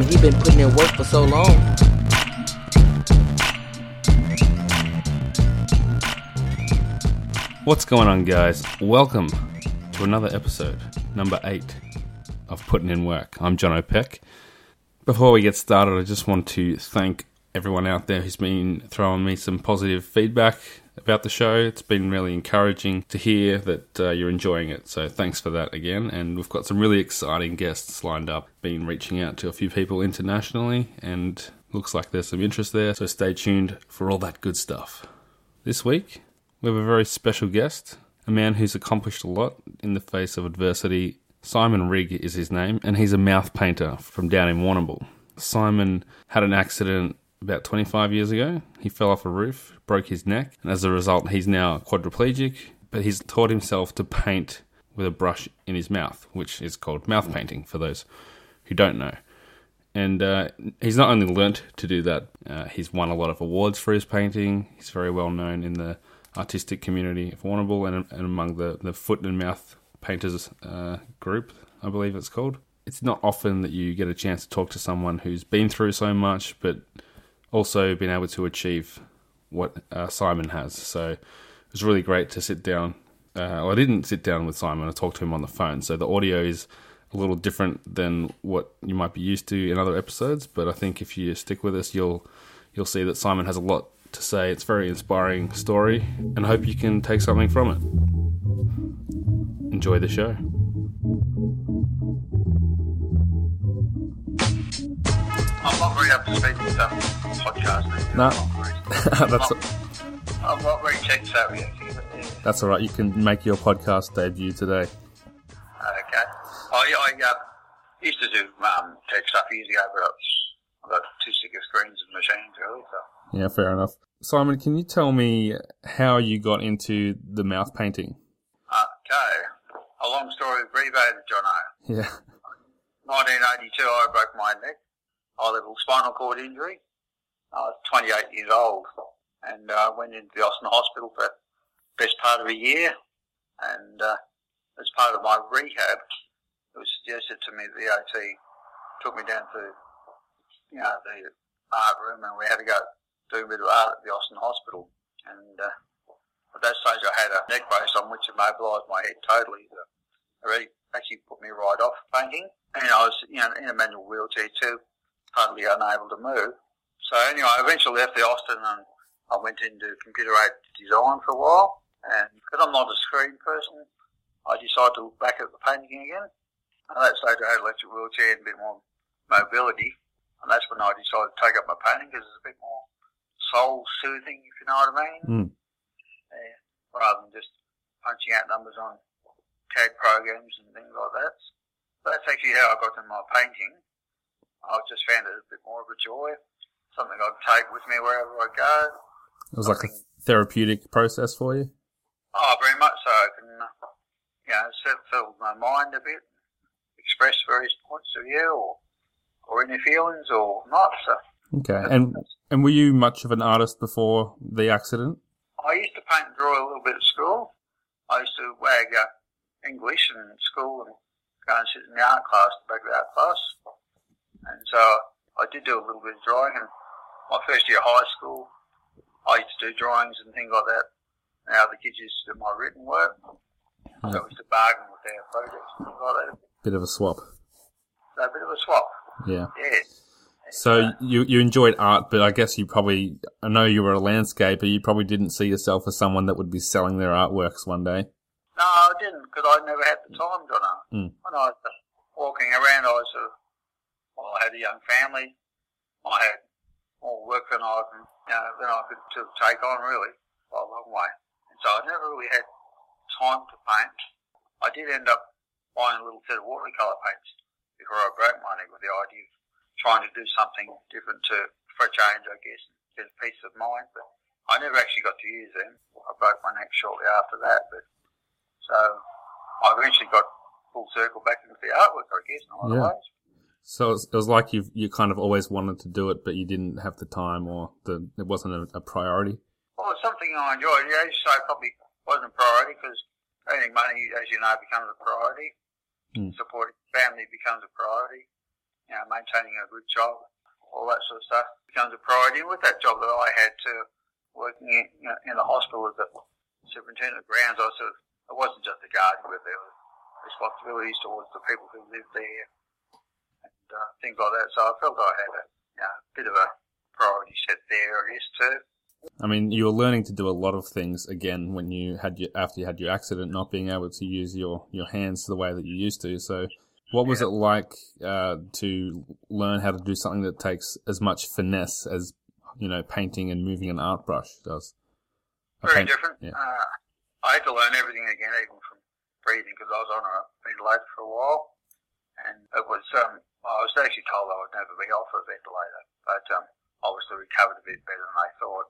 mean, he been putting in work for so long. What's going on, guys? Welcome to another episode, number eight of Putting in Work. I'm John O'Peck. Before we get started, I just want to thank everyone out there who's been throwing me some positive feedback about the show. It's been really encouraging to hear that uh, you're enjoying it. So thanks for that again. And we've got some really exciting guests lined up. Been reaching out to a few people internationally, and looks like there's some interest there. So stay tuned for all that good stuff. This week, we have a very special guest, a man who's accomplished a lot in the face of adversity. Simon Rigg is his name, and he's a mouth painter from down in Warrnambool. Simon had an accident about 25 years ago. He fell off a roof, broke his neck, and as a result, he's now quadriplegic. But he's taught himself to paint with a brush in his mouth, which is called mouth painting for those who don't know. And uh, he's not only learnt to do that, uh, he's won a lot of awards for his painting. He's very well known in the artistic community of Warrnambool and, and among the, the foot and mouth painters uh, group, I believe it's called. It's not often that you get a chance to talk to someone who's been through so much, but also been able to achieve what uh, Simon has. So it was really great to sit down. Uh, well, I didn't sit down with Simon, I talked to him on the phone. So the audio is a little different than what you might be used to in other episodes, but I think if you stick with us, you'll you'll see that Simon has a lot to say. It's a very inspiring story, and I hope you can take something from it. Enjoy the show. I'm not very up to speed with podcasting. No. That's not, I'm not very tech savvy, yeah. that's all right. You can make your podcast debut today. Okay. I, I uh, used to do um, tech stuff years ago, but I got too sick of screens and machines, really. So. Yeah, fair enough. Simon, can you tell me how you got into the mouth painting? Okay. A long story abbreviated, Jono. Yeah. 1982, I broke my neck. High level spinal cord injury. I was 28 years old and uh, went into the Austin Hospital for the best part of a year. And uh, as part of my rehab, it was suggested to me that the OT took me down to, you know, the art room and we had to go do a bit of art at the Austin Hospital. And uh, at that stage, I had a neck brace on which immobilised my head totally. So it really actually put me right off painting. And I was, you know, in a manual wheelchair too, totally unable to move. So anyway, I eventually left the Austin and I went into computer aided design for a while. And because I'm not a screen person, I decided to look back at the painting again. At that stage, I had an electric wheelchair and a bit more mobility. And that's when I decided to take up my painting because it's a bit more soul soothing, if you know what I mean. Mm. Yeah, rather than just punching out numbers on CAD programs and things like that. So that's actually how I got into my painting. I just found it a bit more of a joy, something I'd take with me wherever I go. It was like a therapeutic process for you? Oh, very much so. I can, you know, set- settle my mind a bit, express various points of view or, or any feelings or not. So Okay. And and were you much of an artist before the accident? I used to paint and draw a little bit at school. I used to wag uh, English in school and go and sit in the art class, the back of the art class. And so I did do a little bit of drawing. And my first year of high school, I used to do drawings and things like that. Now the kids used to do my written work. So I used to bargain with their projects and things like that. Bit of a swap. So a bit of a swap. Yeah. Yeah. So you you enjoyed art, but I guess you probably I know you were a landscaper. You probably didn't see yourself as someone that would be selling their artworks one day. No, I didn't because I never had the time, Donna. Mm. When I was walking around, I was sort of, well, I had a young family. I had more work than I can, you know, than I could of take on really by a long way. And so I never really had time to paint. I did end up buying a little set of watercolour paints before I broke my neck with the idea of trying to do something different to for a change, I guess, get a peace of mind. But I never actually got to use them. I broke my neck shortly after that, but so I eventually got full circle back into the artwork, I guess, in a lot Yeah. of ways. So it was, like you you kind of always wanted to do it, but you didn't have the time or the it wasn't a, a priority. Well, it's something I enjoyed. Yeah, as you say, probably wasn't a priority because earning money, as you know, becomes a priority. Mm. Supporting family becomes a priority. you know, maintaining a good job, all that sort of stuff becomes a priority. And with that job that I had to working in, you know, in the hospital as a superintendent of grounds, I sort of, it wasn't just the garden, but there were responsibilities towards the people who lived there uh, things like that. So I felt I had a you know, bit of a priority set there, I guess, too. I mean, you were learning to do a lot of things again when you had your after you had your accident, not being able to use your your hands the way that you used to. So, what was Yeah. it like uh, to learn how to do something that takes as much finesse as you know painting and moving an art brush does? A Very paint- different. Yeah. Uh, I had to learn everything again, even from breathing, because I was on a ventilator for a while, and it was. Um, I was actually told I would never be off a ventilator, but um, obviously recovered a bit better than I thought,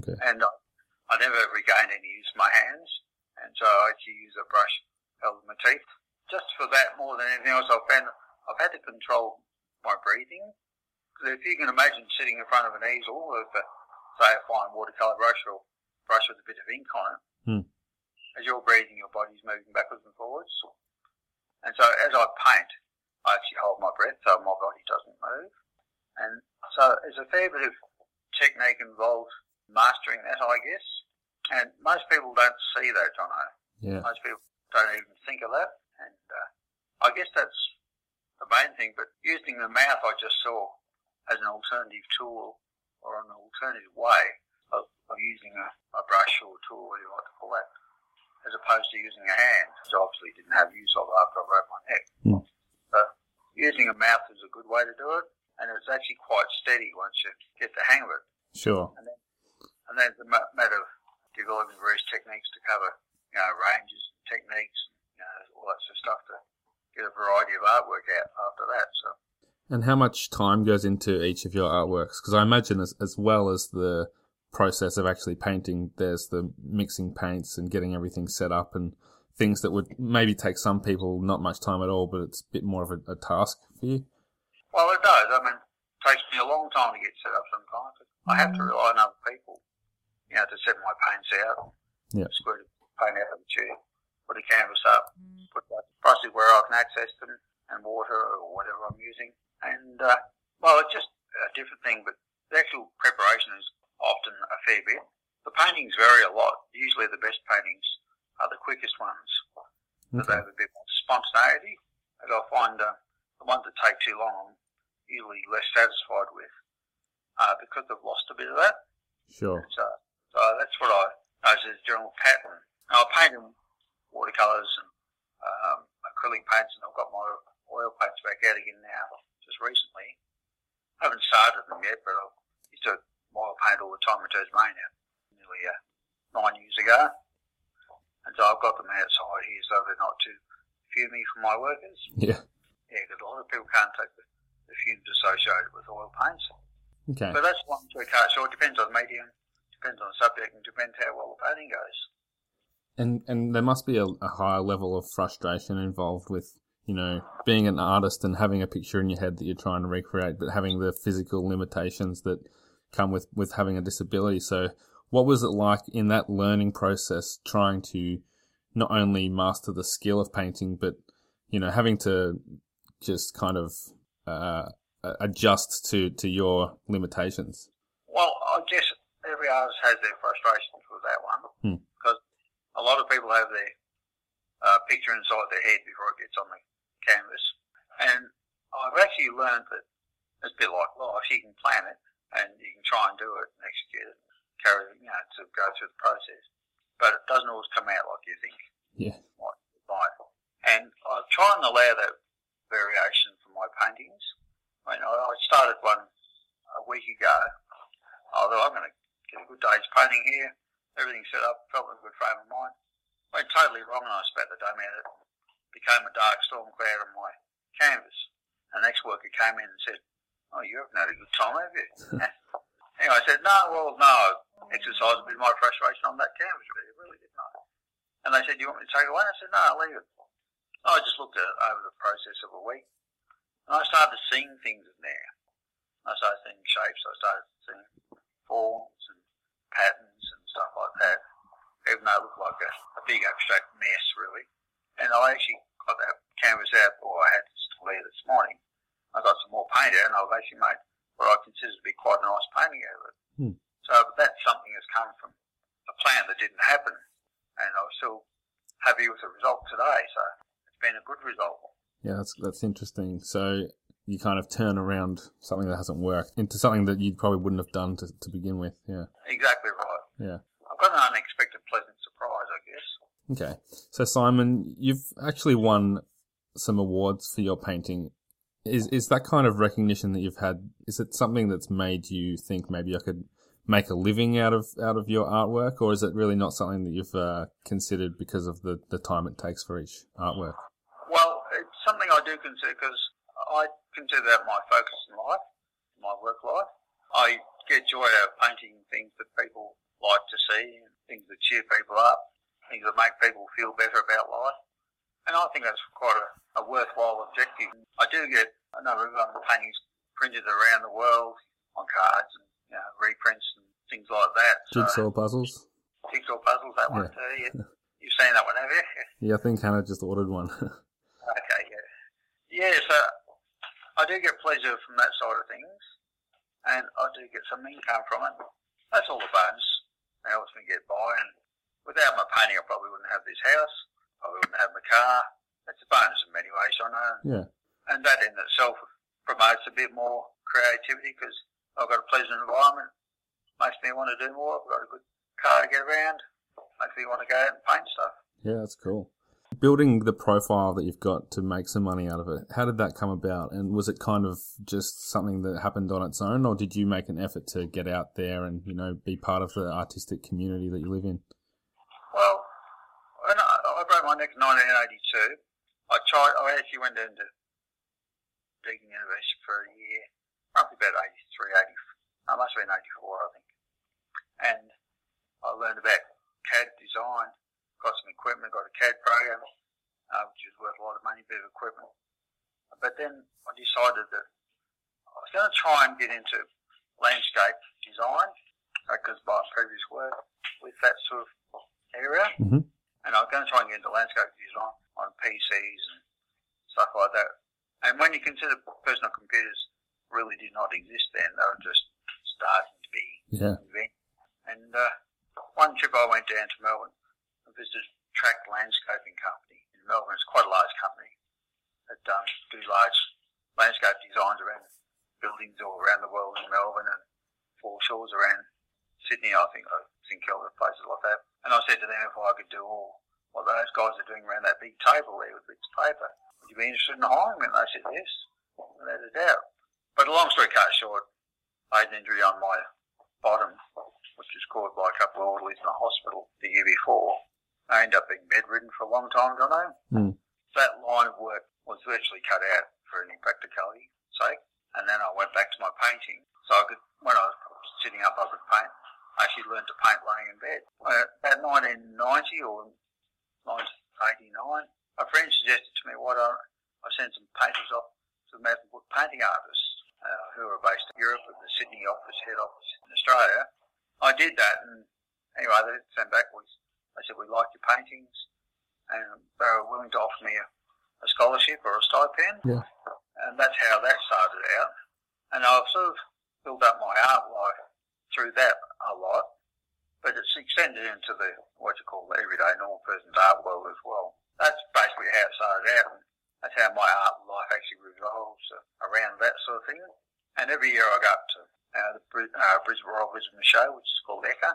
Okay. and I, I never regained any use of my hands, and so I actually use a brush held in my teeth. Just for that, more than anything else, I've found I've had to control my breathing. Because if you can imagine sitting in front of an easel with, a, say, a fine watercolour brush or brush with a bit of ink on it, Hmm. as you're breathing, your body's moving backwards and forwards. And so as I paint, I actually hold my breath so my body doesn't move. And so there's a fair bit of technique involved mastering that, I guess. And most people don't see that, Jono. Yeah. Most people don't even think of that. And uh, I guess that's the main thing. But using the mouth, I just saw as an alternative tool or an alternative way of, of using a, a brush or a tool, whatever you like to call that, as opposed to using a hand, which I obviously didn't have use of after I broke my neck. Hmm. Using a mouth is a good way to do it. And it's actually quite steady once you get the hang of it. Sure. And then it's a ma- matter of developing various techniques to cover, you know, ranges, techniques, you know, all that sort of stuff to get a variety of artwork out after that. So, And how much time goes into each of your artworks? Because I imagine as, as well as the process of actually painting, there's the mixing paints and getting everything set up and things that would maybe take some people not much time at all, but it's a bit more of a, a task for you. well, it does. I mean, it takes me a long time to get set up sometimes. I have to rely on other people, you know, to set my paints out. Yeah. Squirt the paint out of the tube, put a canvas up, put the brushes where I can access them, and water or whatever I'm using. And, uh, well, it's just a different thing, but the actual preparation is often a fair bit. The paintings vary a lot. Usually the best paintings are the quickest ones. That they have a bit more spontaneity. And I find uh, the ones that take too long, I'm usually less satisfied with uh, because they've lost a bit of that. Sure. So, so that's what I notice as a general pattern. Now, I paint in watercolours and um, acrylic paints, and I've got my oil paints back out again now, just recently. I haven't started them yet, but I used to oil paint all the time in Tasmania, nearly uh, nine years ago. And so I've got them outside here so they're not too fumy for my workers. Yeah. Yeah, because a lot of people can't take the, the fumes associated with oil paints. Okay. But that's one to a car. So it depends on the medium, depends on the subject, and depends how well the painting goes. And and there must be a, a higher level of frustration involved with you know being an artist and having a picture in your head that you're trying to recreate, but having the physical limitations that come with with having a disability. So, what was it like in that learning process, trying to not only master the skill of painting, but you know having to just kind of uh, adjust to to your limitations? Well, I guess every artist has their frustrations with that one Hmm. because a lot of people have their uh, picture inside their head before it gets on the canvas. And I've actually learned that it's a bit like life. You can plan it and you can try and do it and execute it, carry you know, to go through the process. But it doesn't always come out like you think. Yeah. Right. And I try and allow that variation for my paintings. I mean, I started one a week ago. I thought I'm going to get a good day's painting here. Everything set up, felt in a good frame of mind. Went totally wrong and I spat the dummy at it. Became a dark storm cloud on my canvas. The next worker came in and said, Oh, you haven't had a good time, have you? anyway, I said, No, well, no. Exercised a bit of my frustration on that canvas, really, really did not. And they said, Do you want me to take it away? I said, No, I'll leave it. I just looked at it over the process of a week. And I started seeing things in there. I started seeing shapes. I started seeing forms and patterns and stuff like that. Even though it looked like a, a big abstract mess, really. And I actually got that canvas out, or I had to leave this morning. I got some more paint out, and I've actually made what I consider to be quite a nice painting out of it. Hmm. So that's something that's come from a plan that didn't happen, and I'm still happy with the result today. So it's been a good result. Yeah, that's that's interesting. So you kind of turn around something that hasn't worked into something that you probably wouldn't have done to, to begin with. Yeah. Exactly right. Yeah. I've got an unexpected pleasant surprise, I guess. Okay. So Simon, you've actually won some awards for your painting. Is is that kind of recognition that you've had? Is it something that's made you think maybe I could make a living out of out of your artwork, or is it really not something that you've uh, considered because of the the time it takes for each artwork? Well, it's something I do consider because I consider that my focus in life, my work life. I get joy out of painting things that people like to see, things that cheer people up, things that make people feel better about life. And I think that's quite a, a worthwhile objective. I do get a number of paintings printed around the world on cards and you know, reprints and things like that. So, Jigsaw puzzles. jigsaw puzzles, that one too. Yeah. You've seen that one, have you? Yeah, I think Hannah just ordered one. Okay, yeah. Yeah, so I do get pleasure from that side of things, and I do get some income from it. That's all the bonus. It helps me get by, and without my painting, I probably wouldn't have this house. Probably wouldn't have my car. It's a bonus in many ways, I know. yeah. And that in itself promotes a bit more creativity because I've got a pleasant environment. Makes me want to do more. I've got a good car to get around. Makes me want to go out and paint stuff. Yeah, that's cool. Building the profile that you've got to make some money out of it, how did that come about? And was it kind of just something that happened on its own, or did you make an effort to get out there and, you know, be part of the artistic community that you live in? Well, I broke my neck in 1982, I tried. I actually went into Deakin University for a year, roughly about 83, 80. I must have been 84, I think. And I learned about CAD design, got some equipment, got a CAD program, uh, which was worth a lot of money, bit of equipment. But then I decided that I was going to try and get into landscape design because my previous work with that sort of area, Mhm. and I was going to try and get into landscape design on PCs and stuff like that. And when you consider personal computers really did not exist then, they were just starting to be Yeah. invented. And uh, one trip I went down to Melbourne and visited Track Landscaping Company in Melbourne. It's quite a large company that um, do large landscape designs around buildings all around the world in Melbourne and foreshores around Sydney, I think, I think Kilda, places like that. And I said to them if I could do all what those guys are doing around that big table there with bits of paper, would you be interested in hiring me? And they said yes, without a doubt. But long story cut short, I had an injury on my bottom, which was caused by a couple of orderlies in the hospital the year before. I ended up being bedridden for a long time, Jono. Hmm. That line of work was virtually cut out for any practicality sake. And then I went back to my painting. So I could, when I was sitting up, I could paint. I actually learned to paint laying in bed. Uh, About 1990 or 1989, a friend suggested to me, why don't I send some paintings off to the Book painting artists uh, who are based in Europe at the Sydney office, head office in Australia. I did that, and anyway, they sent back. We, they said we like your paintings, and they were willing to offer me a, a scholarship or a stipend. Yeah. And that's how that started out. And I've sort of built up my art life through that a lot, but it's extended into the what you call the everyday normal person's art world as well. That's basically how it started out. That's how my art life actually revolves around that sort of thing. And every year I go up to uh, the uh, Brisbane Royal Brisbane Show, which is called Ekka.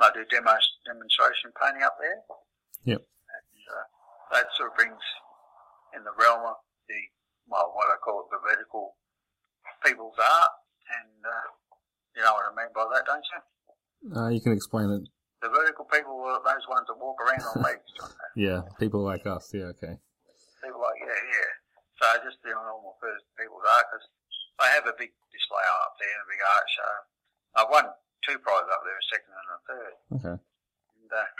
I do demos, demonstration painting up there. Yep. And, uh, that sort of brings in the realm of the, well, what I call it, the vertical people's art. And uh, you know what I mean by that, don't you? Uh, you can explain it. The vertical people are those ones that walk around on legs. Yeah, people like us. Yeah, okay. People like, yeah, yeah. So just the normal first people's art, because I have a big display up there and a big art show. I won two prizes up there, a second and a third. Okay. And, uh,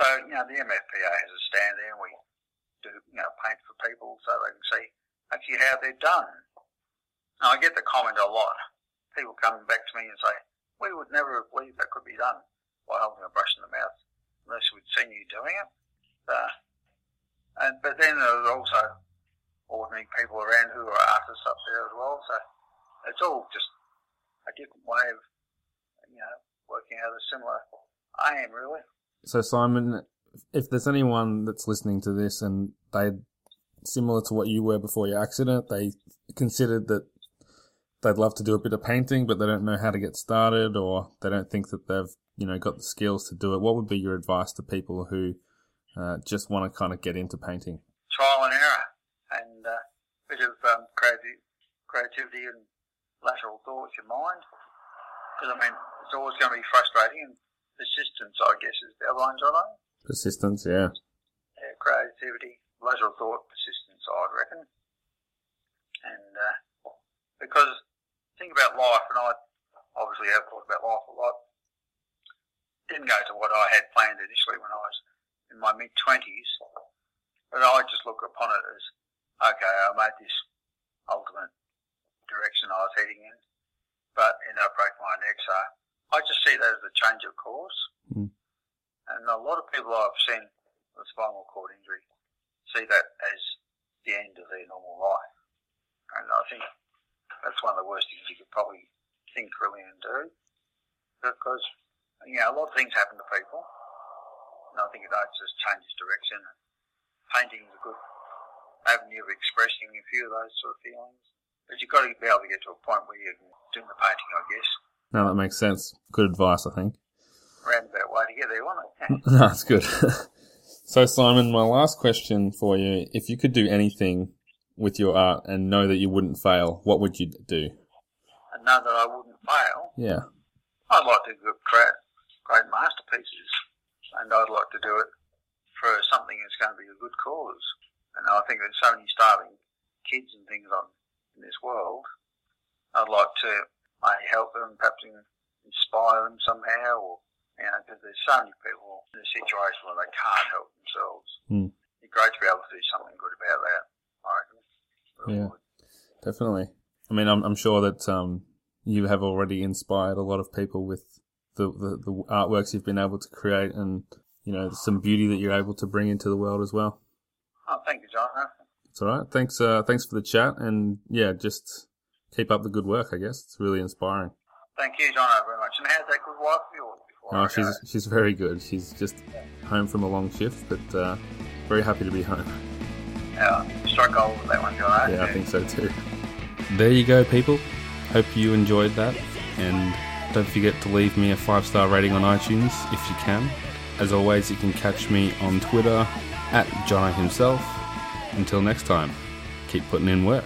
so, you know, the MFPA has a stand there and we do, you know, paint for people so they can see actually how they're done. Now, I get the comment a lot. People coming back to me and say, we would never have believed that could be done by holding a brush in the mouth unless we'd seen you doing it. Uh, and, but then there's also ordinary people around who are artists up there as well. So it's all just a different way of, you know, working out a similar aim, really. So, Simon, if there's anyone that's listening to this and they, similar to what you were before your accident, they considered that they'd love to do a bit of painting, but they don't know how to get started, or they don't think that they've, you know, got the skills to do it. What would be your advice to people who uh, just want to kind of get into painting? Trial and error, and a uh, bit of um, creativity, creativity and lateral thought your mind. Because I mean, it's always going to be frustrating, and persistence, I guess, is the other one, John. Persistence, yeah. Yeah, creativity, lateral thought, persistence, I'd reckon. And uh, because think about life, and I obviously have thought about life a lot. Didn't go to what I had planned initially when I was in my mid twenties, but I just look upon it as okay. I made this ultimate direction I was heading in, but ended up breaking my neck. So I just see that as a change of course. Mm. And a lot of people I've seen with spinal cord injury see that as the end of their normal life. And I think that's one of the worst things you could probably think really and do. Because, you know, a lot of things happen to people. I think it just changes direction. Painting is a good avenue of expressing a few of those sort of feelings. But you've got to be able to get to a point where you can do the painting, I guess. No, that makes sense. Good advice, I think. Roundabout way to get there, wasn't it? no, that's good. so, Simon, my last question for you: If you could do anything with your art and know that you wouldn't fail, what would you do? And know that I wouldn't fail? Yeah. I'd like to create great masterpieces, and I'd like to do it for something that's going to be a good cause. And I think there's so many starving kids and things on in this world. I'd like to maybe help them, perhaps inspire them somehow, or you know, because there's so many people in a situation where they can't help themselves. Mm. It'd be great to be able to do something good about that. I reckon yeah, definitely. I mean, I'm, I'm sure that um, you have already inspired a lot of people with the, the, the artworks you've been able to create, and you know, some beauty that you're able to bring into the world as well. Oh, thank you, John. It's all right. Thanks. Uh, thanks for the chat, and yeah, just keep up the good work. I guess it's really inspiring. Thank you, John, very much. And how's that good wife of yours? Oh, she's she's very good. She's just home from a long shift, but uh, very happy to be home. Yeah, struck gold with that one, John. Yeah, I think so too. There you go, people. Hope you enjoyed that, and don't forget to leave me a five star rating on iTunes if you can. As always, you can catch me on Twitter at Jono himself. Until next time, keep putting in work.